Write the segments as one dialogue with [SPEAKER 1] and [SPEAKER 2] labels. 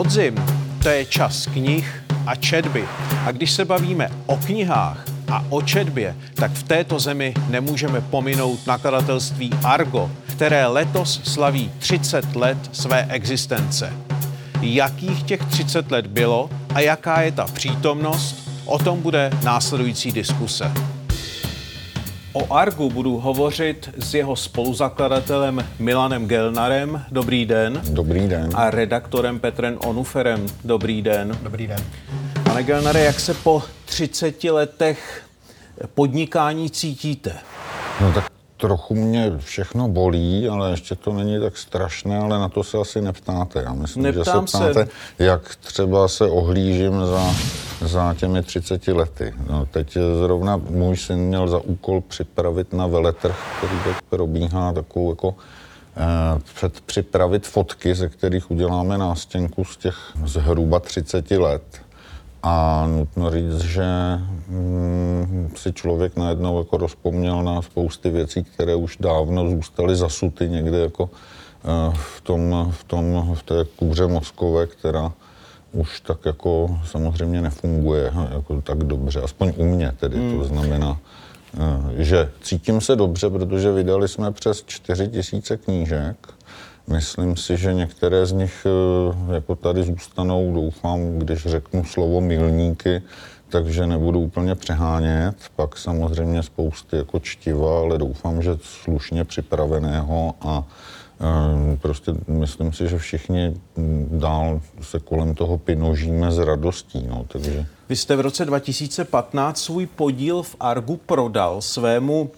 [SPEAKER 1] Podzim to je čas knih a četby. A když se bavíme o knihách a o četbě, tak v této zemi nemůžeme pominout nakladatelství Argo, které letos slaví 30 let své existence. Jakých těch 30 let bylo a jaká je ta přítomnost, o tom bude následující diskuse. O Argu budu hovořit s jeho spoluzakladatelem Milanem Gelnarem. Dobrý den.
[SPEAKER 2] Dobrý den.
[SPEAKER 1] A redaktorem Petrem Onuferem. Dobrý den.
[SPEAKER 3] Dobrý den.
[SPEAKER 1] Pane Gelnare, jak se po 30 letech podnikání cítíte?
[SPEAKER 2] No tak trochu mě všechno bolí, ale ještě to není tak strašné, ale na to se asi neptáte. Já myslím,
[SPEAKER 1] Neptám
[SPEAKER 2] že se ptáte,
[SPEAKER 1] se.
[SPEAKER 2] jak třeba se ohlížím za, za těmi 30 lety. No, teď zrovna můj syn měl za úkol připravit na veletrh, který teď probíhá takovou jako eh, před, připravit fotky, ze kterých uděláme nástěnku z těch zhruba 30 let. A nutno říct, že mm, si člověk najednou jako rozpomněl na spousty věcí, které už dávno zůstaly zasuty někde jako eh, v, tom, v, tom, v té kůře mozkové, která už tak jako samozřejmě nefunguje jako tak dobře, aspoň u mě tedy, hmm. to znamená, eh, že cítím se dobře, protože vydali jsme přes 4 tisíce knížek, Myslím si, že některé z nich eh, jako tady zůstanou, doufám, když řeknu slovo milníky, takže nebudu úplně přehánět. Pak samozřejmě spousty jako čtiva, ale doufám, že slušně připraveného a eh, prostě myslím si, že všichni dál se kolem toho pinožíme s radostí. No, takže...
[SPEAKER 1] Vy jste v roce 2015 svůj podíl v Argu prodal svému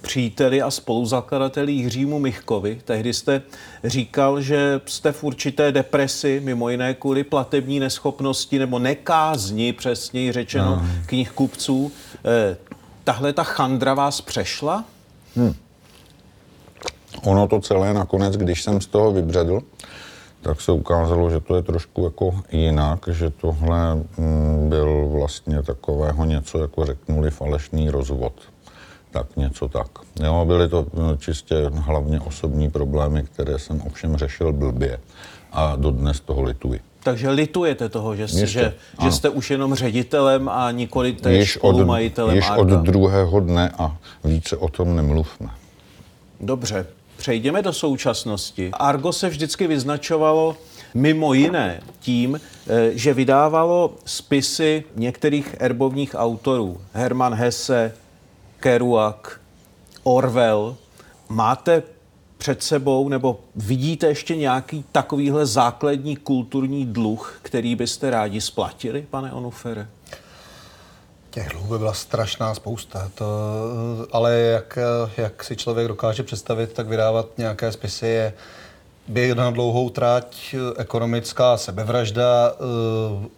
[SPEAKER 1] příteli a spoluzakladateli Jiřímu Michkovi. Tehdy jste říkal, že jste v určité depresi, mimo jiné kvůli platební neschopnosti nebo nekázni, přesněji řečeno, no. knihkupců. Eh, tahle ta chandra vás přešla? Hmm.
[SPEAKER 2] Ono to celé nakonec, když jsem z toho vybředl, tak se ukázalo, že to je trošku jako jinak, že tohle mm, byl vlastně takového něco, jako řeknuli, falešný rozvod tak něco tak. Jo, byly to no, čistě hlavně osobní problémy, které jsem ovšem řešil blbě a dodnes toho lituji.
[SPEAKER 1] Takže litujete toho, že, Ještě, že, že jste už jenom ředitelem a nikoli též spolumajitelem
[SPEAKER 2] Již od druhého dne a více o tom nemluvme.
[SPEAKER 1] Dobře, přejdeme do současnosti. Argo se vždycky vyznačovalo mimo jiné tím, eh, že vydávalo spisy některých erbovních autorů. Hermann Hesse, Kerouac, Orwell. Máte před sebou, nebo vidíte ještě nějaký takovýhle základní kulturní dluh, který byste rádi splatili, pane Onufere?
[SPEAKER 3] Těch dluhů by byla strašná spousta. To, ale jak, jak si člověk dokáže představit, tak vydávat nějaké spisy je běh na dlouhou trať, ekonomická sebevražda.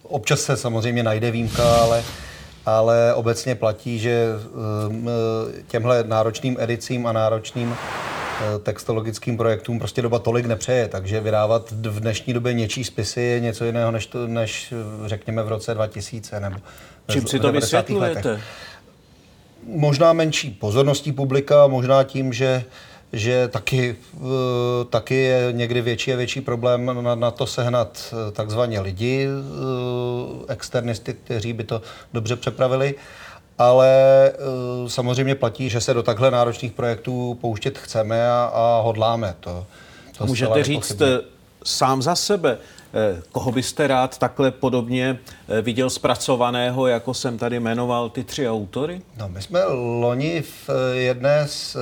[SPEAKER 3] Občas se samozřejmě najde výjimka, ale ale obecně platí, že ehm, těmhle náročným edicím a náročným eh, textologickým projektům prostě doba tolik nepřeje, takže vydávat v dnešní době něčí spisy je něco jiného, než, to, než řekněme v roce 2000 nebo
[SPEAKER 1] Čím si to vysvětlujete? Letech.
[SPEAKER 3] Možná menší pozorností publika, možná tím, že že taky, eh, taky je někdy větší a větší problém na, na to sehnat eh, takzvaně lidi, eh, externisty, kteří by to dobře přepravili. Ale samozřejmě platí, že se do takhle náročných projektů pouštět chceme a, a hodláme. To,
[SPEAKER 1] to Můžete říct sám za sebe, koho byste rád takhle podobně viděl zpracovaného, jako jsem tady jmenoval ty tři autory?
[SPEAKER 3] No, my jsme loni v jedné z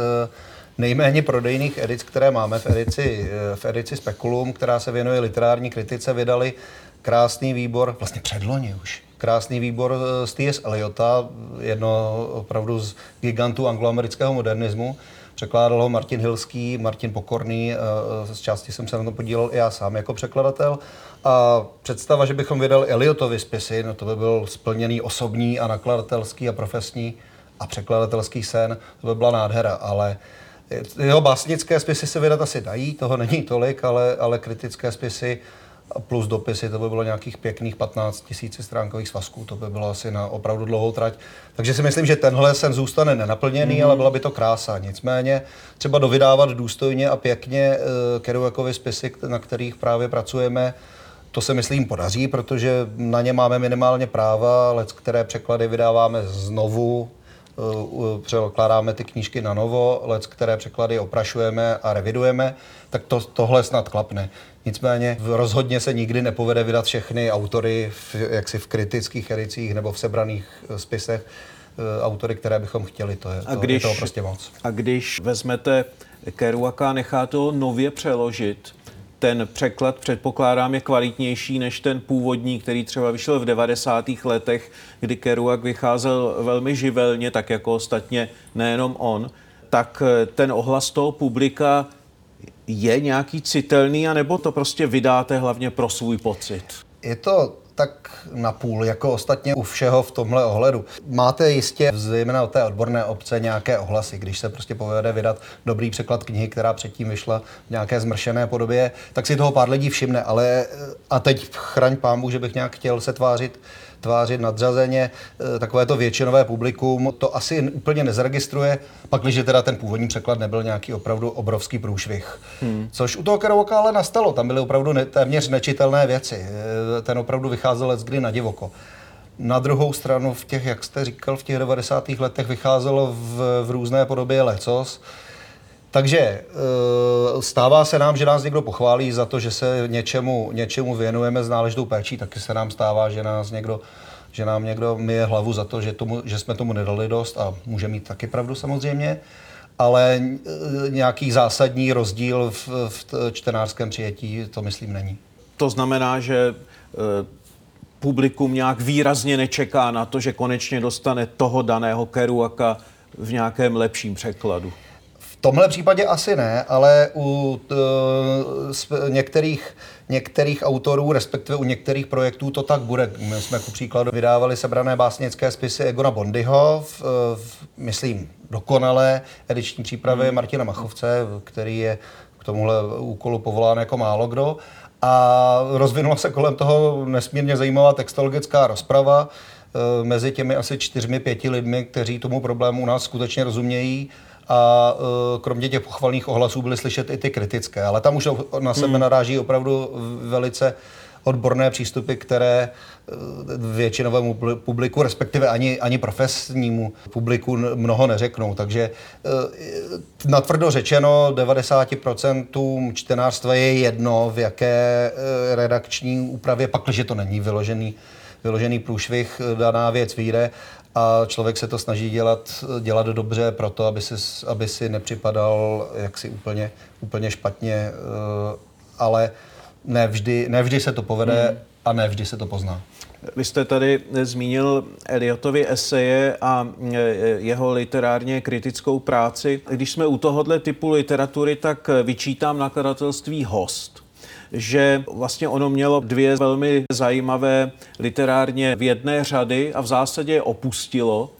[SPEAKER 3] nejméně prodejných edic, které máme v edici, v edici Spekulum, která se věnuje literární kritice, vydali krásný výbor, vlastně předloni už, krásný výbor z T.S. Eliota, jedno opravdu z gigantů angloamerického modernismu. Překládal ho Martin Hilský, Martin Pokorný, eh, z části jsem se na to podílel i já sám jako překladatel. A představa, že bychom vydali Eliotovi spisy, no to by byl splněný osobní a nakladatelský a profesní a překladatelský sen, to by byla nádhera, ale jeho básnické spisy se vydat asi dají, toho není tolik, ale, ale kritické spisy plus dopisy, to by bylo nějakých pěkných 15 tisíc stránkových svazků, to by bylo asi na opravdu dlouhou trať. Takže si myslím, že tenhle sen zůstane nenaplněný, mm-hmm. ale byla by to krása. Nicméně třeba dovydávat důstojně a pěkně uh, Kerouakovy spisy, na kterých právě pracujeme, To se myslím podaří, protože na ně máme minimálně práva, let, které překlady vydáváme znovu, eh, překládáme ty knížky na novo, let, které překlady oprašujeme a revidujeme, tak to, tohle snad klapne. Nicméně rozhodně se nikdy nepovede vydat všechny autory v, jaksi v kritických edicích nebo v sebraných eh, spisech, eh, autory, které bychom chtěli. To je, to, a když, je toho prostě moc.
[SPEAKER 1] A když vezmete Kerouaka a necháte ho nově přeložit, ten překlad předpokládám je kvalitnější než ten původní, který třeba vyšel v 90. letech, kdy Kerouak vycházel velmi živelně, tak jako ostatně nejenom on, tak eh, ten ohlas toho publika je nějaký citelný, anebo to prostě vydáte hlavně pro svůj pocit?
[SPEAKER 3] Je to tak na půl, jako ostatně u všeho v tomhle ohledu. Máte jistě, zejména od té odborné obce, nějaké ohlasy, když se prostě povede vydat dobrý překlad knihy, která předtím vyšla v nějaké zmršené podobě, tak si toho pár lidí všimne, ale a teď chraň pámu, že bych nějak chtěl se tvářit tvářit nadřazeně. Eh, takové to většinové publikum to asi úplně nezaregistruje, pak když teda ten původní překlad nebyl nějaký opravdu obrovský průšvih. Hmm. Což u toho Kerouaka ale nastalo, tam byly opravdu ne, téměř nečitelné věci. Eh, ten opravdu vycházel kdy na divoko. Na druhou stranu v těch, jak jste říkal, v těch 90. letech vycházelo v, v různé podobě lecos. Takže eh, stává se nám, že nás někdo pochválí za to, že se něčemu, něčemu věnujeme s náležitou péčí, taky se nám stává, že nás někdo že nám někdo myje hlavu za to, že, tomu, že jsme tomu nedali dost a může mít taky pravdu samozřejmě, ale eh, nějaký zásadní rozdíl v, v čtenářském přijetí to myslím není.
[SPEAKER 1] To znamená, že eh, publikum nějak výrazně nečeká na to, že konečně dostane toho daného Kerouaka v nějakém lepším překladu
[SPEAKER 3] tomhle případě asi ne, ale u uh, některých, některých autorů, respektive u některých projektů to tak bude. My jsme ku příkladu vydávali sebrané básnické spisy Egona Bondyho, v, v, myslím dokonalé ediční přípravy hmm. Martina Machovce, který je k tomuhle úkolu povolán jako málo kdo. A rozvinula se kolem toho nesmírně zajímavá textologická rozprava uh, mezi těmi asi čtyřmi, pěti lidmi, kteří tomu problému u nás skutečně rozumějí a e, kromě těch pochvalných ohlasů byly slyšet i ty kritické, ale tam už na sebe hmm. naráží opravdu velice odborné přístupy, které e, většinovému publiku, respektive ani, ani profesnímu publiku mnoho neřeknou. Takže e, natvrdo řečeno 90% čtenářstva je jedno, v jaké redakční úpravě, pakliže to není vyložený, vyložený průšvih, daná věc vyjde a člověk se to snaží dělat, dělat dobře proto, aby si, aby si nepřipadal jaksi úplně, úplně špatně, eh, ale nevždy, nevždy se to povede hmm. a nevždy se to pozná.
[SPEAKER 1] Vy jste tady zmínil Eliotovi eseje a eh, jeho literárně kritickou práci. Když jsme u tohohle typu literatury, tak vyčítám nakladatelství Host že vlastně ono mělo dvě velmi zajímavé literárně v jedné řady a v zásadě je opustilo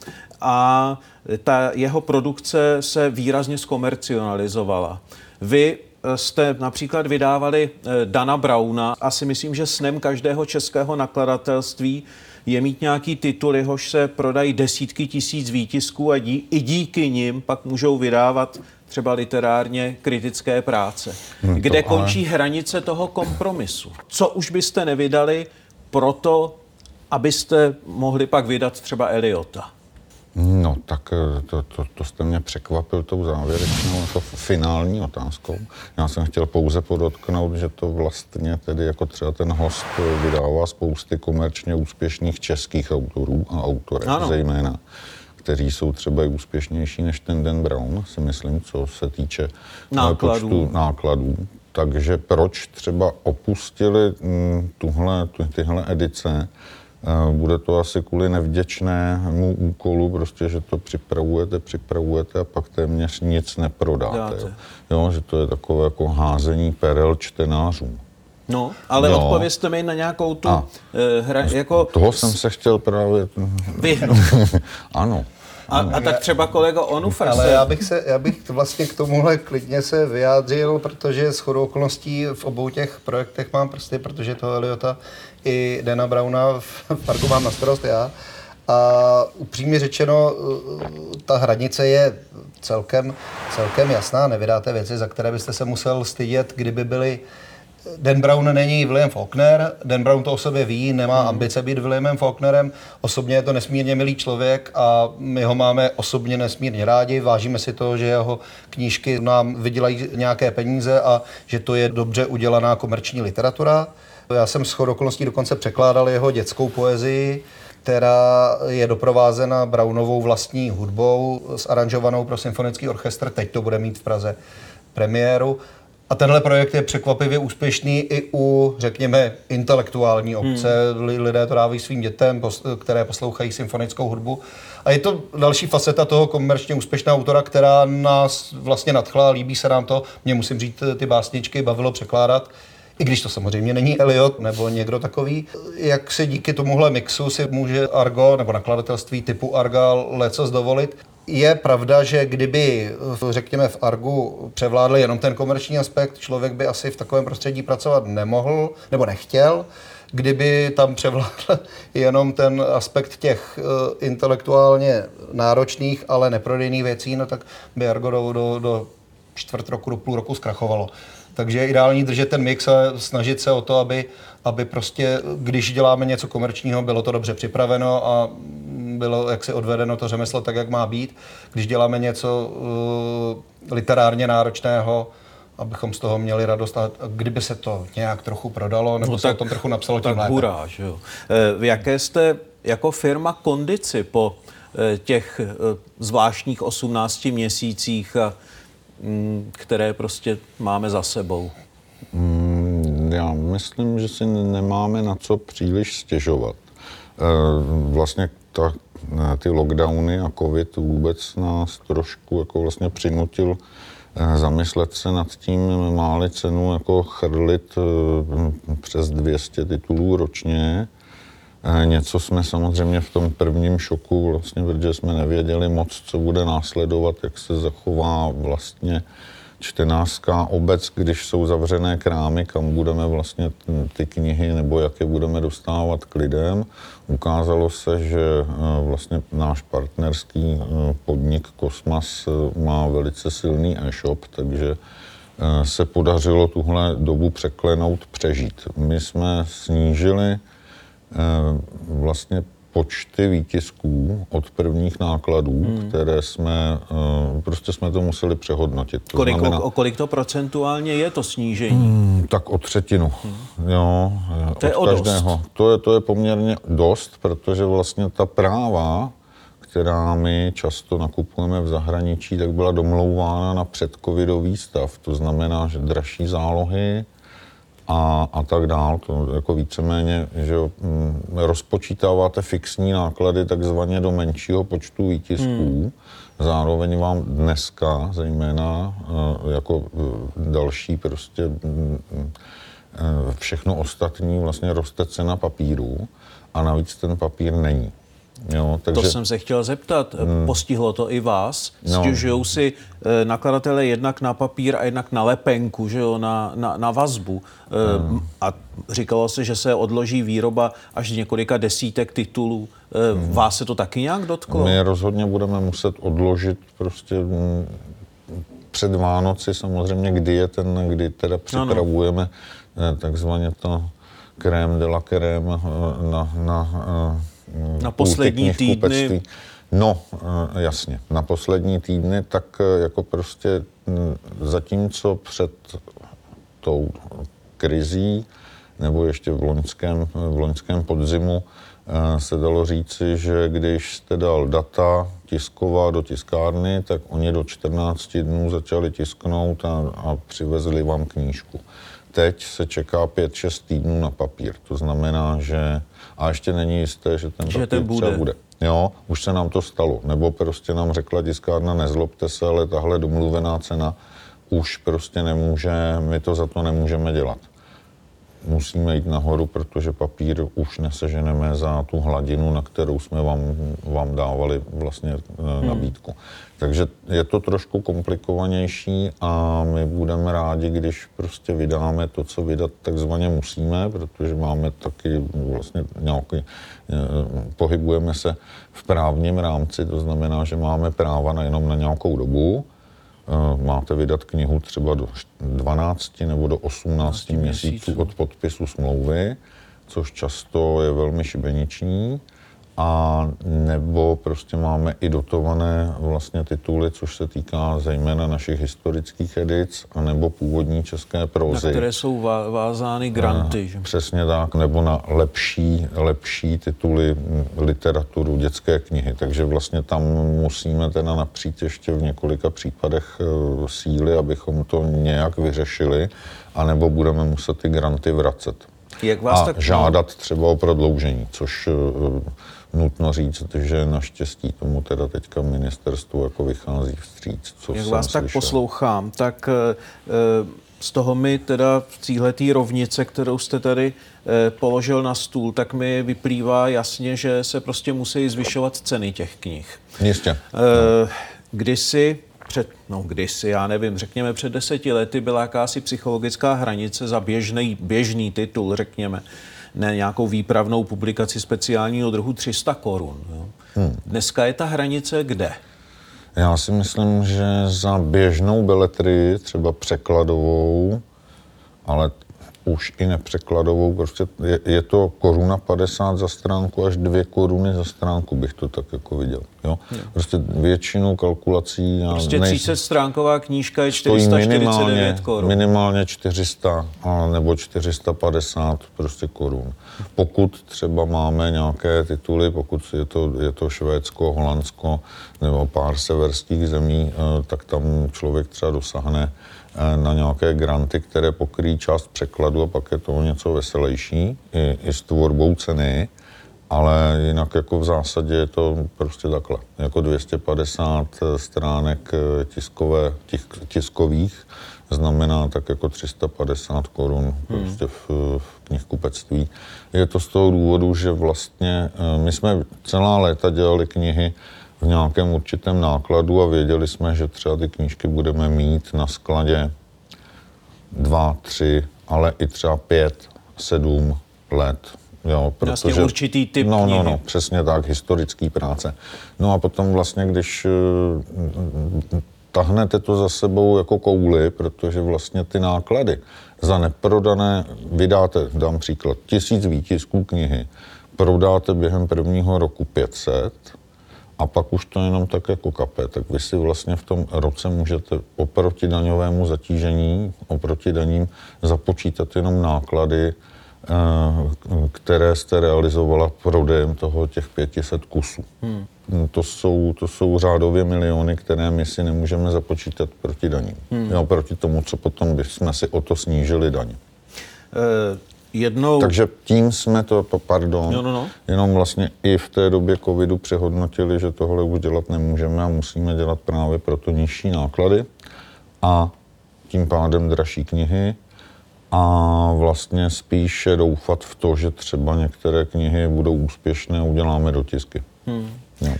[SPEAKER 1] a ta jeho produkce se výrazně zkomercionalizovala. Vy eh, jste například vydávali eh, Dana Brauna. Asi myslím, že snem každého českého nakladatelství je mít nějaký titul, jehož se prodají desítky tisíc výtisků a dí, i díky nim pak můžou vydávat třeba literárně kritické práce. Hmm, Kde končí ale... hranice toho kompromisu? Co už byste nevydali proto, abyste mohli pak vydat třeba Eliota?
[SPEAKER 2] No, tak eh, to, to, to jste mě překvapil tou závěrečnou, to finální otázkou. Já jsem chtěl pouze podotknout, že to vlastně tedy jako třeba ten host vydává spousty komerčně úspěšných českých autorů a autorek ano. zejména kteří jsou třeba i úspěšnější než ten Dan Brown, si myslím, co se týče eh, nákladů. počtu nákladů. Takže proč třeba opustili mm, tuhle, tyhle edice? Eh, bude to asi kvůli nevděčnému úkolu, prostě, že to připravujete, připravujete a pak téměř nic neprodáte. Jo. jo, že to je takové jako házení perel čtenářům.
[SPEAKER 1] No, ale no. odpovězte mi na nějakou tu a,
[SPEAKER 2] uh, hra, jako... Toho jsem se chtěl právě...
[SPEAKER 1] Vyhnout.
[SPEAKER 2] ano.
[SPEAKER 1] A, a tak třeba kolego Onufr
[SPEAKER 3] Ale já bych, se, já bych vlastně k tomuhle klidně se vyjádřil, protože s chodou okolností v obou těch projektech mám prsty, protože toho Eliota i Dana Brauna v parku mám na starost já. A upřímně řečeno, ta hranice je celkem, celkem jasná. Nevydáte věci, za které byste se musel stydět, kdyby byly Dan Brown není William Faulkner, Dan Brown to o sobě ví, nemá
[SPEAKER 1] Hmm.
[SPEAKER 3] ambice být Williamem Faulknerem, osobně je to nesmírně milý člověk a my ho máme osobně nesmírně rádi, vážíme si to, že jeho knížky nám vydělají nějaké peníze a že to je dobře udělaná komerční literatura. Já jsem s okolností dokonce překládal jeho dětskou poezii, která je doprovázena Brownovou vlastní hudbou, aranžovanou pro symfonický orchestr. Teď to bude mít v Praze premiéru. A tenhle projekt je překvapivě úspěšný i u, řekněme, intelektuální obce. Hmm. Lidé to dávají svým dětem, které poslouchají symfonickou hudbu. A je to další faceta toho komerčně úspěšného autora, která nás vlastně nadchla, líbí se nám to. Mě musím říct, ty básničky bavilo překládat. I když to samozřejmě není Eliot nebo někdo takový, jak se díky tomuhle mixu si může Argo nebo nakladatelství typu Arga lecos dovolit. Je pravda, že kdyby, řekněme, v Argu převládl jenom ten komerční aspekt, člověk by asi v takovém prostředí pracovat nemohl nebo nechtěl. Kdyby tam převládl jenom ten aspekt těch uh, intelektuálně náročných, ale neprodejných věcí, no tak by Argo do, do, do čtvrt roku, do půl roku zkrachovalo. Takže je ideální držet ten mix a snažit se o to, aby, aby prostě, když děláme něco komerčního, bylo to dobře připraveno a bylo jaksi odvedeno to řemeslo tak, jak má být. Když děláme něco uh, literárně náročného, abychom z toho měli radost a kdyby se to nějak trochu prodalo, nebo no se o tom trochu napsalo, tím
[SPEAKER 1] tak
[SPEAKER 3] lépe.
[SPEAKER 1] hurá, že jo. Eh, V jaké jste jako firma kondici po eh, těch zvláštních 18 měsících, a, mm, které prostě máme za sebou?
[SPEAKER 2] Mm, Já myslím, že si nemáme na co příliš stěžovat. Eh, Vlastně ta, eh, ty lockdowny a covid vůbec nás trošku jako vlastně přinutil eh, zamyslet se nad tím, máli cenu jako chrlit přes 200 titulů ročně. Něco jsme samozřejmě v tom prvním šoku, vlastně, protože jsme nevěděli moc, co bude následovat, jak se zachová vlastně čtenářská obec, když jsou zavřené krámy, kam budeme vlastně ty knihy nebo jak je budeme dostávat k lidem. Ukázalo se, že eh, vlastně náš partnerský eh, podnik Kosmas eh, má velice silný e-shop, takže se podařilo tuhle dobu překlenout, přežít. My jsme snížili vlastně počty výtisků od prvních nákladů, hmm. které jsme, eh, prostě jsme to museli přehodnotit. To
[SPEAKER 1] Kolik,
[SPEAKER 2] znamená,
[SPEAKER 1] o, o kolik to procentuálně je to snížení?
[SPEAKER 2] Hmm, tak o třetinu. Jo,
[SPEAKER 1] To je
[SPEAKER 2] od
[SPEAKER 1] o dost.
[SPEAKER 2] každého. To je, to je poměrně dost, protože vlastně ta práva, která my často nakupujeme v zahraničí, tak byla domlouvána na předcovidový stav. To znamená, že dražší zálohy a, a tak dál. To jako víceméně, že mm, rozpočítáváte fixní náklady takzvaně do menšího počtu výtisků. Hmm. Zároveň vám dneska, zejména eh, jako eh, další prostě mm, eh, všechno ostatní vlastně roste cena papíru a navíc ten papír není. Jo,
[SPEAKER 1] To jsem se chtěl zeptat. Postihlo to i vás?
[SPEAKER 2] Hmm. No.
[SPEAKER 1] Stěžují si eh, nakladatelé jednak na papír a jednak na lepenku, že jo, na, na, na vazbu. Eh,
[SPEAKER 2] Hmm.
[SPEAKER 1] A říkalo se, že se odloží výroba až několika desítek titulů. Eh, Vás se to taky nějak dotklo?
[SPEAKER 2] Hmm. My rozhodně budeme muset odložit prostě mm, před Vánoci samozřejmě, kdy je ten, kdy teda připravujeme eh, takzvaně to krém de la crème eh, na, na, eh,
[SPEAKER 1] Na poslední týdny.
[SPEAKER 2] No, eh, jasně, na poslední týdny, tak eh, jako prostě mm, zatímco před tou krizí nebo ještě v loňském, v loňském podzimu eh, se dalo říci, že když jste dal data tisková do tiskárny, tak oni do 14 dnů začali tisknout a, a přivezli vám knížku. Teď se čeká 5-6 týdnů na papír. To znamená, že a ještě není jisté, že ten
[SPEAKER 1] Že ten bude.
[SPEAKER 2] bude. Jo, už se nám to stalo. Nebo prostě nám řekla tiskárna, nezlobte se, ale tahle domluvená cena už prostě nemůže, my to za to nemůžeme dělat. Musíme jít nahoru, protože papír už neseženeme za tu hladinu, na kterou jsme vám, vám dávali vlastně hmm. nabídku. Takže je to trošku komplikovanější a my budeme rádi, když prostě vydáme to, co vydat takzvaně musíme, protože máme taky vlastně nějaký, eh, pohybujeme se v právním rámci, to znamená, že máme práva na jenom na nějakou dobu, máte vydat knihu třeba do 12 nebo do 18 měsíců, měsíců. od podpisu smlouvy, což často je velmi šibeniční a nebo prostě máme i dotované vlastně tituly, což se týká zejména našich historických edic, a nebo původní české prózy.
[SPEAKER 1] Na které jsou vázány granty. Že?
[SPEAKER 2] Přesně tak, nebo na lepší, lepší tituly literaturu, dětské knihy. Takže vlastně tam musíme teda napřít ještě v několika případech e, síly, abychom to nějak vyřešili, anebo budeme muset ty granty vracet. Jak vás a tak... žádat třeba o prodloužení, což e, nutno říct, že naštěstí tomu teda teďka ministerstvu jako vychází vstříc. Co
[SPEAKER 1] Jak
[SPEAKER 2] jsem
[SPEAKER 1] vás
[SPEAKER 2] slyšel.
[SPEAKER 1] tak poslouchám, tak eh, z toho mi teda v téhletý rovnice, kterou jste tady eh, položil na stůl, tak mi vyplývá jasně, že se prostě musí zvyšovat ceny těch knih.
[SPEAKER 2] Jistě.
[SPEAKER 1] Eh, kdysi před, no kdysi, já nevím, řekněme před deseti lety byla jakási psychologická hranice za běžný, běžný titul, řekněme ne nějakou výpravnou publikaci speciálního druhu 300 korun. Hmm. Dneska je ta hranice kde?
[SPEAKER 2] Já si myslím, že za běžnou beletrii, třeba překladovou, ale už i nepřekladovou, prostě je, je to koruna 50 za stránku až dvě koruny za stránku, bych to tak jako viděl. Jo? Prostě většinu kalkulací...
[SPEAKER 1] Prostě 30 stránková knížka je 449 korun.
[SPEAKER 2] Minimálně 400 a nebo 450 prostě korun. Pokud třeba máme nějaké tituly, pokud je to, je to Švédsko, Holandsko nebo pár severských zemí, eh, tak tam člověk třeba dosáhne Eh, na nějaké granty, které pokryjí část překladu a pak je to něco veselější i, i s tvorbou ceny, ale jinak jako v zásadě je to prostě takhle. Jako 250 stránek eh, tiskové, tisk, tiskových znamená tak jako 350 korun hmm. prostě v, v knihkupectví. Je to z toho důvodu, že vlastně eh, my jsme celá léta dělali knihy v nějakém určitém nákladu a věděli jsme, že třeba ty knížky budeme mít na skladě dva, tři, ale i třeba pět, sedm let.
[SPEAKER 1] Jo, protože, vlastně určitý typ
[SPEAKER 2] No, no, no, přesně tak, historický práce. No a potom vlastně, když uh, tahnete to za sebou jako kouli, protože vlastně ty náklady za neprodané, vydáte, dám příklad, tisíc výtisků knihy, prodáte během prvního roku 500, a pak už to jenom tak jako kape, tak vy si vlastně v tom roce můžete oproti daňovému zatížení, oproti daním započítat jenom náklady, eh, které jste realizovala prodejem toho těch 500 kusů. Hmm. To, jsou, to jsou řádově miliony, které my si nemůžeme započítat proti daním. Hmm. Jo, proti tomu, co potom bychom si o to snížili daně.
[SPEAKER 1] E, jednou...
[SPEAKER 2] Takže tím jsme to, pardon,
[SPEAKER 1] no, no, no.
[SPEAKER 2] jenom vlastně i v té době covidu přehodnotili, že tohle už dělat nemůžeme a musíme dělat právě proto nižší náklady a tím pádem dražší knihy a vlastně spíše doufat v to, že třeba některé knihy budou úspěšné a uděláme dotisky. Hmm.
[SPEAKER 1] No.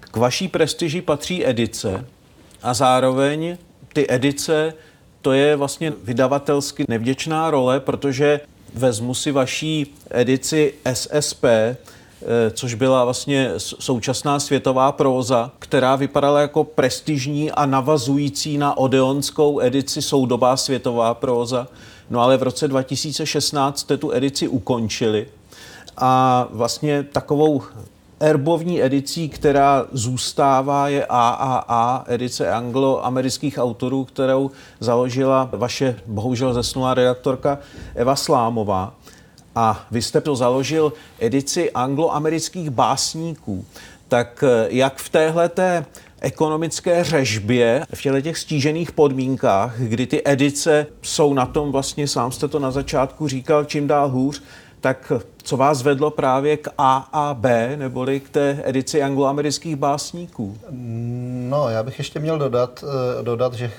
[SPEAKER 1] K vaší prestiži patří edice a zároveň ty edice to je vlastně vydavatelsky nevděčná role, protože vezmu si vaší edici SSP, eh, což byla vlastně současná světová próza, která vypadala jako prestižní a navazující na odeonskou edici soudobá světová próza. No ale v roce 2016 jste tu edici ukončili a vlastně takovou erbovní edicí, která zůstává, je AAA, edice angloamerických autorů, kterou založila vaše bohužel zesnulá redaktorka Eva Slámová. A vy jste to založil edici angloamerických básníků. Tak eh, jak v téhleté ekonomické řežbě, v těchto těch stížených podmínkách, kdy ty edice jsou na tom vlastně, sám jste to na začátku říkal, čím dál hůř, tak co vás vedlo právě k A a B, neboli k té edici angloamerických básníků?
[SPEAKER 3] No, já bych ještě měl dodat, eh, dodat že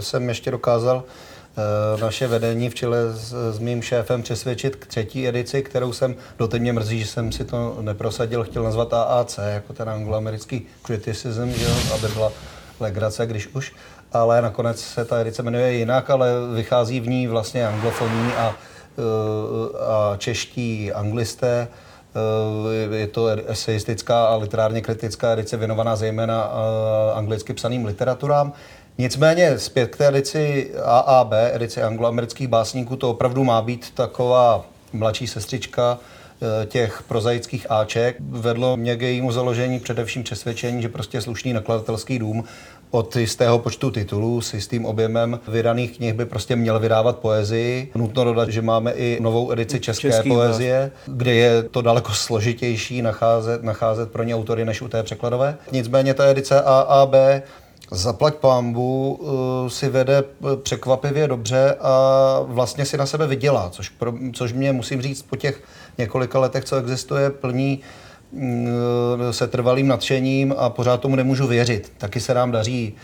[SPEAKER 3] jsem ještě dokázal eh, naše vedení v čele s, s mým šéfem přesvědčit k třetí edici, kterou jsem, doteď mě mrzí, že jsem si to neprosadil, chtěl nazvat AAC, jako ten angloamerický criticism, že aby byla legrace, když už, ale nakonec se ta edice jmenuje jinak, ale vychází v ní vlastně anglofonní a a čeští anglisté. Eh, je to eseistická a literárně kritická edice věnovaná zejména eh, anglicky psaným literaturám. Nicméně zpět k té edici AAB, edici angloamerických básníků, to opravdu má být taková mladší sestřička eh, těch prozaických Aček. Vedlo mě k jejímu založení především přesvědčení, že prostě slušný nakladatelský dům od jistého počtu titulů s jistým objemem vydaných knih by prostě měl vydávat poezii. Nutno dodat, že máme i novou edici české Český poezie, kde je to daleko složitější nacházet, nacházet pro ně autory než u té překladové. Nicméně ta edice AAB Zaplať pámbu uh, si vede eh, překvapivě dobře a vlastně si na sebe vydělá, což, pro, což mě musím říct po těch několika letech, co existuje, plní mm, se trvalým nadšením a pořád tomu nemůžu věřit. Taky se nám daří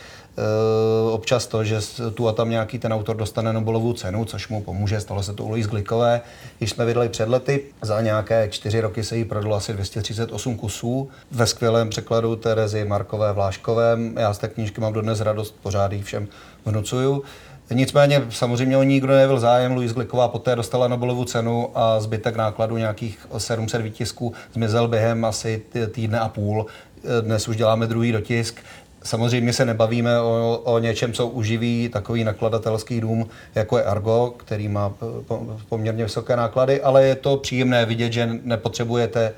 [SPEAKER 3] občas to, že tu a tam nějaký ten autor dostane Nobelovu cenu, což mu pomůže. Stalo se to u Louise Glikové, když jsme vydali před lety. Za nějaké čtyři roky se jí prodalo asi 238 kusů ve skvělém překladu Terezy Markové Vláškovém. Já z té knížky mám dodnes radost, pořád ji všem vnucuju. Nicméně samozřejmě o ní nikdo nebyl zájem. Louise Gliková poté dostala Nobelovu cenu a zbytek nákladu nějakých 700 výtisků zmizel během asi týdne a půl. Dnes už děláme druhý dotisk. Samozřejmě se nebavíme o, o něčem, co uživí takový nakladatelský dům, jako je Argo, který má poměrně vysoké náklady, ale je to příjemné vidět, že nepotřebujete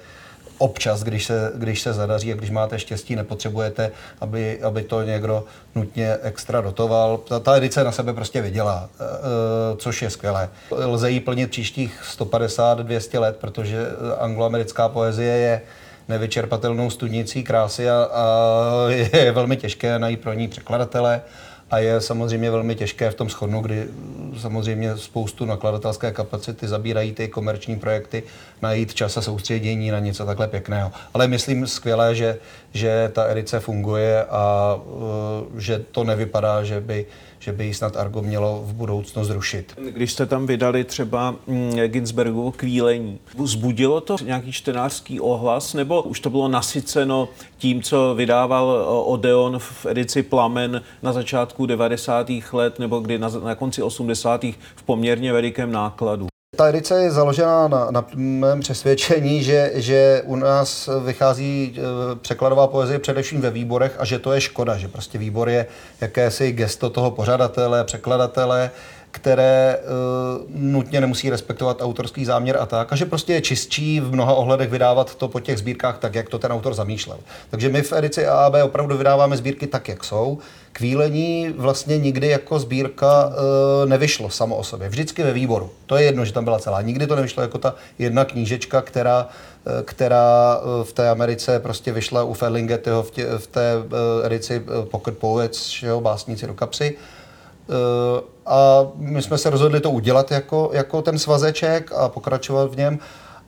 [SPEAKER 3] občas, když se, když se zadaří a když máte štěstí, nepotřebujete, aby, aby to někdo nutně extra dotoval. Ta, ta edice na sebe prostě vydělá, e, e což je skvělé. Lze jí plnit příštích 150-200 let, protože angloamerická poezie je nevyčerpatelnou studnicí krásy a, a je velmi těžké najít pro ní překladatele a je samozřejmě velmi těžké v tom schodnu, kdy samozřejmě spoustu nakladatelské kapacity zabírají ty komerční projekty, najít čas a soustředění na něco takhle pěkného. Ale myslím skvělé, že, že ta edice funguje a uh, že to nevypadá, že by že by ji snad Argo mělo v budoucnu zrušit.
[SPEAKER 1] Když jste tam vydali třeba mm, Ginsbergovo kvílení, vzbudilo to nějaký čtenářský ohlas, nebo už to bylo nasyceno tím, co vydával eh, Odeon v edici Plamen na začátku 90. let, nebo kdy na, na konci 80. v poměrně velikém nákladu?
[SPEAKER 3] Ta edice je založena na, na mém přesvědčení, že, že u nás vychází e, překladová poezie především ve výborech a že to je škoda, že prostě výbor je jakési gesto toho pořadatele, překladatele, které uh, nutně nemusí respektovat autorský záměr a tak, a že prostě je čistší v mnoha ohledech vydávat to po těch sbírkách tak, jak to ten autor zamýšlel. Takže my v edici AAB opravdu vydáváme sbírky tak, jak jsou. Kvílení vlastně nikdy jako sbírka uh, nevyšlo samo o sobě, vždycky ve výboru. To je jedno, že tam byla celá. Nikdy to nevyšlo jako ta jedna knížečka, která e, která v té Americe prostě vyšla u Ferlingettyho v, tě, v té edici Pocket Poets, že jo, básníci do kapsy. A my jsme se rozhodli to udělat jako, jako ten svazeček a pokračovat v něm.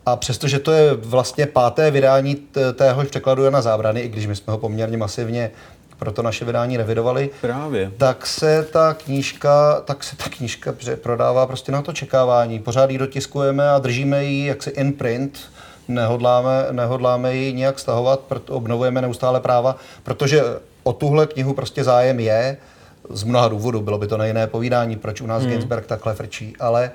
[SPEAKER 3] A přestože to je vlastně páté vydání téhož překladu Jana Zábrany, i když my jsme ho poměrně masivně pro to naše vydání revidovali,
[SPEAKER 1] Právě.
[SPEAKER 3] tak se ta knížka, tak se ta knížka prodává prostě na to čekávání. Pořád ji dotiskujeme a držíme ji jaksi in print, nehodláme, nehodláme ji nějak stahovat, obnovujeme neustále práva, protože o tuhle knihu prostě zájem je z mnoha důvodů. Bylo by to na jiné povídání, proč u nás hmm. Ginsberg takhle frčí, ale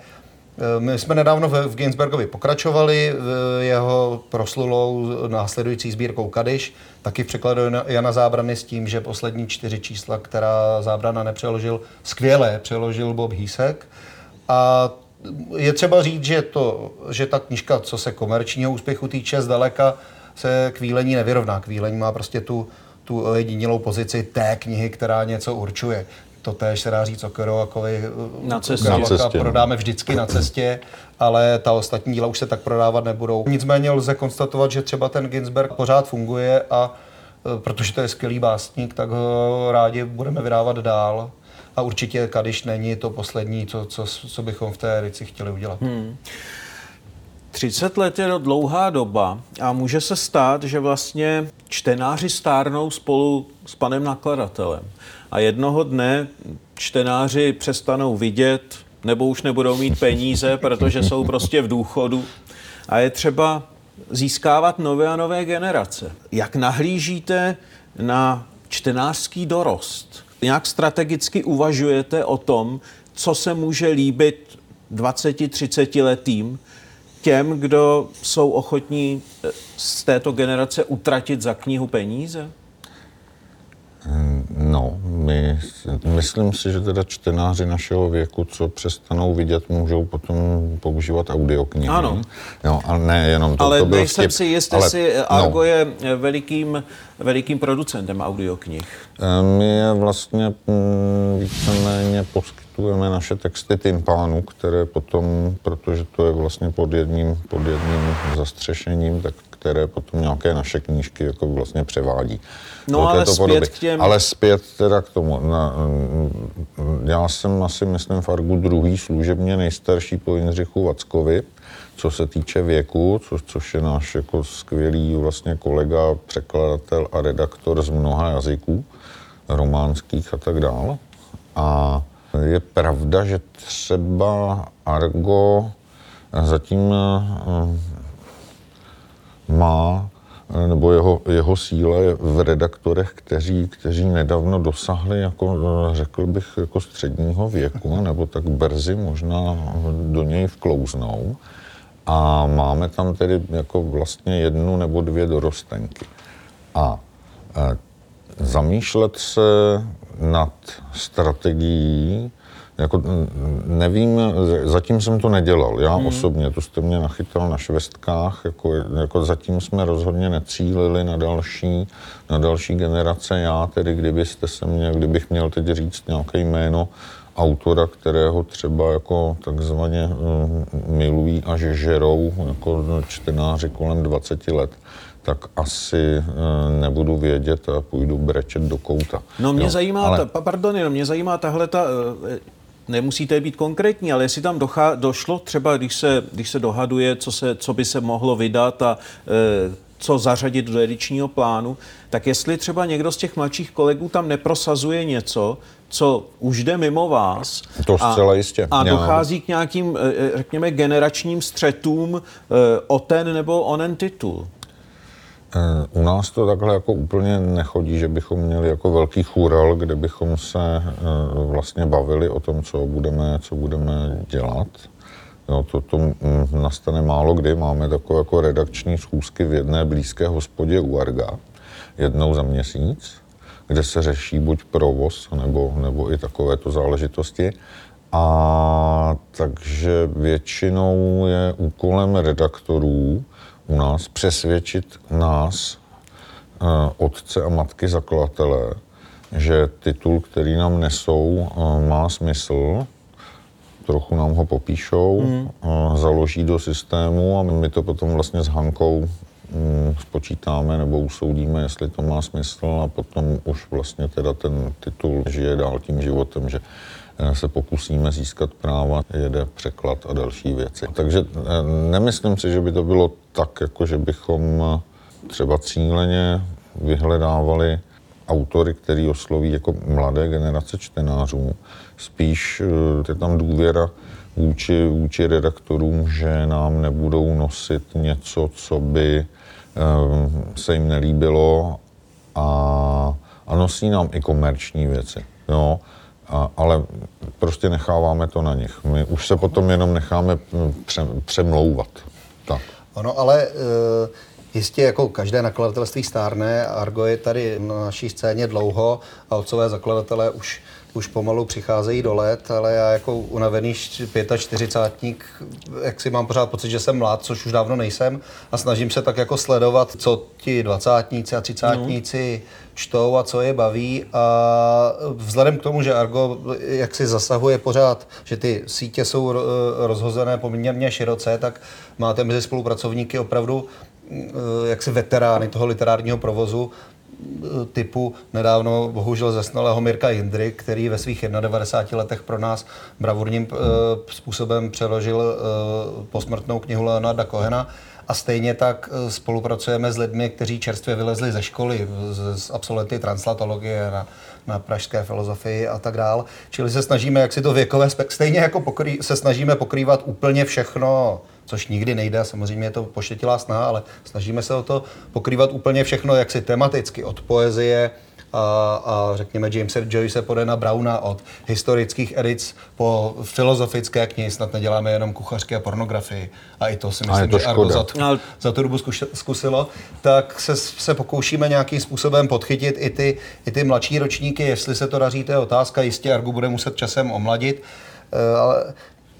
[SPEAKER 3] eh, my jsme nedávno v Ginsbergovi pokračovali v jeho proslulou následující sbírkou Kadiš, taky v překladu Jana Zábrany s tím, že poslední čtyři čísla, která Zábrana nepřeložil, skvěle přeložil Bob Hísek. A je třeba říct, že, to, že ta knižka, co se komerčního úspěchu týče, zdaleka se kvílení nevyrovná. Kvílení má prostě tu tu jedinilou pozici té knihy, která něco určuje. To též se dá říct o Kerouakovi.
[SPEAKER 1] Na cestě. Na cestě.
[SPEAKER 3] No. Prodáme vždycky na cestě, ale ta ostatní díla už se tak prodávat nebudou. Nicméně lze konstatovat, že třeba ten Ginsberg pořád funguje a e, protože to je skvělý básník, tak ho rádi budeme vydávat dál. A určitě Kadiš není to poslední, co, co, co bychom v té edici chtěli udělat. Hmm.
[SPEAKER 1] 30 let je dlouhá doba a může se stát, že vlastně čtenáři stárnou spolu s panem nakladatelem. A jednoho dne čtenáři přestanou vidět nebo už nebudou mít peníze, protože jsou prostě v důchodu. A je třeba získávat nové a nové generace. Jak nahlížíte na čtenářský dorost? Jak strategicky uvažujete o tom, co se může líbit 20-30 letým, těm, kdo jsou ochotní eh, z této generace utratit za knihu peníze?
[SPEAKER 2] No, No, my, myslím si, že teda čtenáři našeho věku, co přestanou vidět, můžou potom používat audioknihy.
[SPEAKER 1] Ano.
[SPEAKER 2] No, a ne jenom to,
[SPEAKER 1] ale
[SPEAKER 2] to byl
[SPEAKER 1] nejsem
[SPEAKER 2] vtip,
[SPEAKER 1] si jist,
[SPEAKER 2] ale-
[SPEAKER 1] jestli
[SPEAKER 2] no.
[SPEAKER 1] Argo je velikým, velikým producentem audioknih.
[SPEAKER 2] Eh, My je vlastně mm, víceméně poskytujeme naše texty Timpánu, které potom, protože to je vlastně pod jedním, pod jedním zastřešením, tak které potom nějaké naše knížky jako vlastně převádí.
[SPEAKER 1] No,
[SPEAKER 2] do
[SPEAKER 1] ale zpět
[SPEAKER 2] podoby.
[SPEAKER 1] k těm-
[SPEAKER 2] Ale zpět teda k tomu. Na, mm, já jsem asi, myslím, v Argu druhý služebně nejstarší po Jindřichu Vackovi, co se týče věku, co, což je náš jako skvělý vlastně kolega, překladatel a redaktor z mnoha jazyků, románských a tak dále. A je pravda, že třeba Argo zatím eh, má, eh, nebo jeho, jeho síla je v redaktorech, kteří, kteří nedávno dosahli, jako, eh, řekl bych, jako středního věku, nebo tak brzy možná do něj vklouznou. A máme tam tedy jako vlastně jednu nebo dvě dorostenky. A eh, zamýšlet se nad strategií, jako mm, nevím, zatím jsem to nedělal, já hmm. osobně, to jste mě nachytal na švestkách, jako, jako zatím jsme rozhodně necílili na další, na další generace, já tedy, kdybyste se mě, kdybych měl teď říct nějaké jméno autora, kterého třeba jako takzvaně mm, milují až žerou, jako čtenáři kolem 20 let, tak asi eh, nebudu vědět a půjdu brečet do kouta.
[SPEAKER 1] No mě
[SPEAKER 2] Jo,
[SPEAKER 1] zajímá,
[SPEAKER 2] ale-
[SPEAKER 1] ta, pa- pardon, jenom mě zajímá tahle ta, eh, nemusíte být konkrétní, ale jestli tam dochá, došlo třeba, když se, když se dohaduje, co, se, co by se mohlo vydat a eh, co zařadit do edičního plánu, tak jestli třeba někdo z těch mladších kolegů tam neprosazuje něco, co už jde mimo vás.
[SPEAKER 2] To zcela jistě.
[SPEAKER 1] A dochází k nějakým, eh, řekněme, generačním střetům eh, o ten nebo onen titul.
[SPEAKER 2] U nás to takhle jako úplně nechodí, že bychom měli jako velký chural, kde bychom se eh, vlastně bavili o tom, co budeme, co budeme dělat. Jo, to, to nastane málo kdy. Máme takové jako redakční schůzky v jedné blízké hospodě u Arga, jednou za měsíc, kde se řeší buď provoz, nebo, nebo i takovéto záležitosti. A takže většinou je úkolem redaktorů u nás přesvědčit nás, eh, otce a matky zakladatele, že titul, který nám nesou, eh, má smysl, trochu nám ho popíšou, hmm. založí do systému a my to potom vlastně s Hankou mm, spočítáme nebo usoudíme, jestli to má smysl a potom už vlastně teda ten titul žije dál tím životem, že se pokusíme získat práva, jede překlad a další věci. Takže nemyslím si, že by to bylo tak, jako že bychom eh, třeba cíleně vyhledávali autory, který osloví jako mladé generace čtenářů. Spíš eh, je tam důvěra vůči, vůči redaktorům, že nám nebudou nosit něco, co by eh, se jim nelíbilo a, a nosí nám i komerční věci. Jo? A, ale prostě necháváme to na nich. My už se potom jenom necháme hm, pře, přemlouvat. Tak.
[SPEAKER 3] Ono ale eh, jistě jako každé nakladatelství stárne, Argo je tady na naší scéně dlouho a otcové zakladatelé už, už pomalu přicházejí do let, ale já jako unavený 45 jak si mám pořád pocit, že jsem mlád, což už dávno nejsem a snažím se tak jako sledovat, co ti dvacátníci a třicátníci čtou a co je baví. A vzhledem k tomu, že Argo jak si zasahuje pořád, že ty sítě jsou ro- rozhozené poměrně široce, tak máte mezi spolupracovníky opravdu eh, jaksi veterány toho literárního provozu typu nedávno bohužel zesnalého Mirka Jindry, který ve svých 91 letech pro nás bravurním eh, způsobem přeložil eh, posmrtnou knihu Leonarda Kohena a stejně tak eh, spolupracujeme s lidmi, kteří čerstvě vylezli ze školy, z, z absolventy translatologie na, na pražské filozofii a tak dál. Čili se snažíme, jak si to věkové stejně jako pokrý, se snažíme pokrývat úplně všechno, což nikdy nejde, samozřejmě je to pošetilá snaha, ale snažíme se o to pokrývat úplně všechno, jak si tematicky, od poezie a, a řekněme Jamesa Joyce po Dana Browna od historických edic po filozofické knihy, snad neděláme jenom kuchařky a pornografii. A i to si myslím,
[SPEAKER 2] to
[SPEAKER 3] že Argo za, tu, za tu dobu zkusilo. Tak se, se pokoušíme nějakým způsobem podchytit i ty, i ty mladší ročníky, jestli se to daří, to je otázka. Jistě Argo bude muset časem omladit. Eh, ale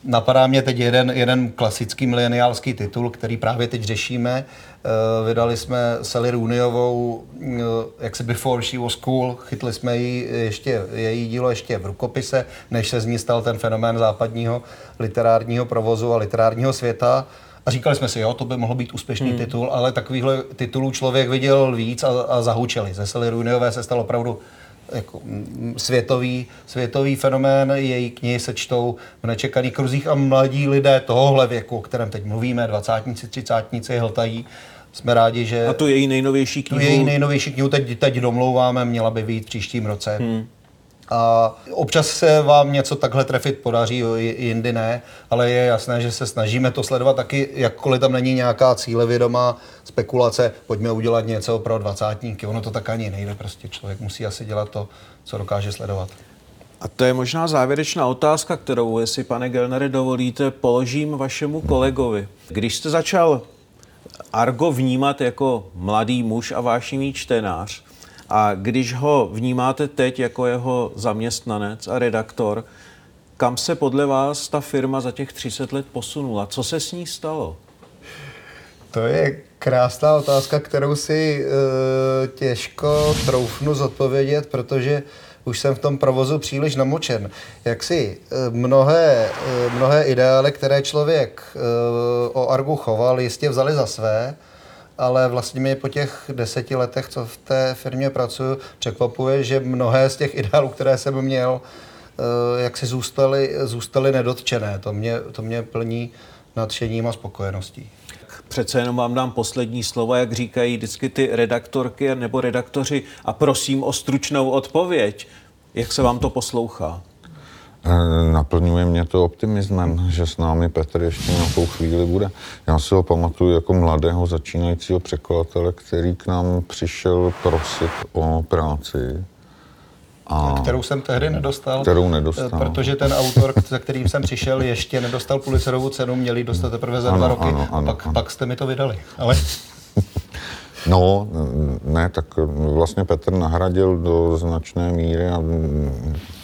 [SPEAKER 3] Napadá mě teď jeden, jeden klasický mileniálský titul, který právě teď řešíme. Uh, vydali jsme Sally Rooneyovou, uh, jak se Before She Was Cool, chytli jsme jí ještě, její dílo ještě v rukopise, než se z ní stal ten fenomén západního literárního provozu a literárního světa. A říkali jsme si, jo, to by mohl být úspěšný hmm. titul, ale takovýchhle titulů člověk viděl víc a, a zahučeli. Ze Sally Rooneyové se stal opravdu jako světový, světový fenomén. Její knihy se čtou v nečekaných kruzích a mladí lidé tohohle věku, o kterém teď mluvíme, dvacátníci, třicátníci, hltají. Jsme rádi, že...
[SPEAKER 1] A tu její nejnovější knihu...
[SPEAKER 3] Tu její nejnovější knihu teď, teď domlouváme, měla by být příštím roce. Hmm. A občas se vám něco takhle trefit podaří, jindy ne, ale je jasné, že se snažíme to sledovat taky, jakkoliv tam není nějaká cílevědomá spekulace, pojďme udělat něco pro dvacátníky. Ono to tak ani nejde, prostě člověk musí asi dělat to, co dokáže sledovat.
[SPEAKER 1] A to je možná závěrečná otázka, kterou, jestli pane Gelnere dovolíte, položím vašemu kolegovi. Když jste začal Argo vnímat jako mladý muž a vášnivý čtenář, a když ho vnímáte teď jako jeho zaměstnanec a redaktor, kam se podle vás ta firma za těch 30 let posunula? Co se s ní stalo?
[SPEAKER 3] To je krásná otázka, kterou si uh, těžko troufnu zodpovědět, protože už jsem v tom provozu příliš namočen. Jak si uh, mnohé, uh, mnohé ideály, které člověk o Argu choval, jistě vzali za své, ale vlastně mě po těch deseti letech, co v té firmě pracuji, překvapuje, že mnohé z těch ideálů, které jsem měl, jak si zůstaly, zůstaly nedotčené. To mě, to mě plní nadšením a spokojeností.
[SPEAKER 1] Přece jenom vám dám poslední slova, jak říkají vždycky ty redaktorky nebo redaktoři a prosím o stručnou odpověď. Jak se vám to poslouchá?
[SPEAKER 2] Eh, naplňuje mě to optimismem, že s námi Petr ještě nějakou chvíli bude. Já si ho pamatuju jako mladého začínajícího překladatele, který k nám přišel prosit o práci.
[SPEAKER 3] A kterou jsem tehdy nedostal.
[SPEAKER 2] Kterou nedostal.
[SPEAKER 3] Eh, protože ten autor, za kterým jsem přišel, ještě nedostal Pulitzerovu cenu, měli dostat teprve za
[SPEAKER 2] ano,
[SPEAKER 3] dva roky.
[SPEAKER 2] Ano, ano,
[SPEAKER 3] a pak,
[SPEAKER 2] ano.
[SPEAKER 3] pak jste mi to vydali. Ale...
[SPEAKER 2] No, ne, tak vlastně Petr nahradil do značné míry a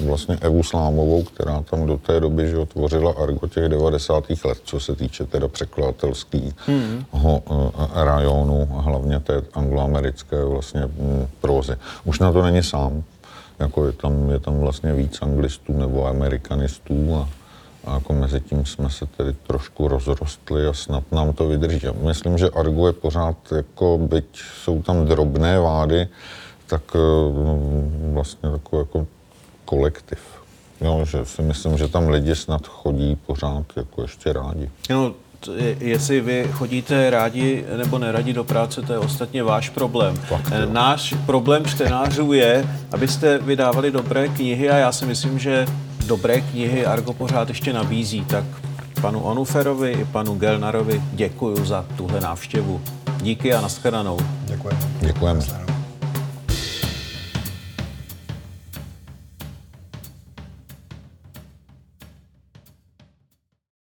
[SPEAKER 2] vlastně Evu Slámovou, která tam do té doby že tvořila Argo těch 90. let, co se týče teda překladatelského hmm. rajonu, hlavně té angloamerické vlastně prózy. Už na to není sám, jako je tam, je tam vlastně víc anglistů nebo amerikanistů a a jako mezi tím jsme se tedy trošku rozrostli a snad nám to vydrží. Myslím, že Argo je pořád, jako byť jsou tam drobné vády, tak no, vlastně takový jako kolektiv. Jo, že si myslím, že tam lidi snad chodí pořád jako ještě rádi.
[SPEAKER 1] No, jestli vy chodíte rádi nebo neradi do práce, to je ostatně váš problém.
[SPEAKER 2] Fakt,
[SPEAKER 1] Náš problém čtenářů je, abyste vydávali dobré knihy a já si myslím, že dobré knihy Argo pořád ještě nabízí, tak panu Onuferovi i panu Gelnarovi děkuji za tuhle návštěvu. Díky a nashledanou.
[SPEAKER 3] Děkujeme.
[SPEAKER 2] Děkujeme.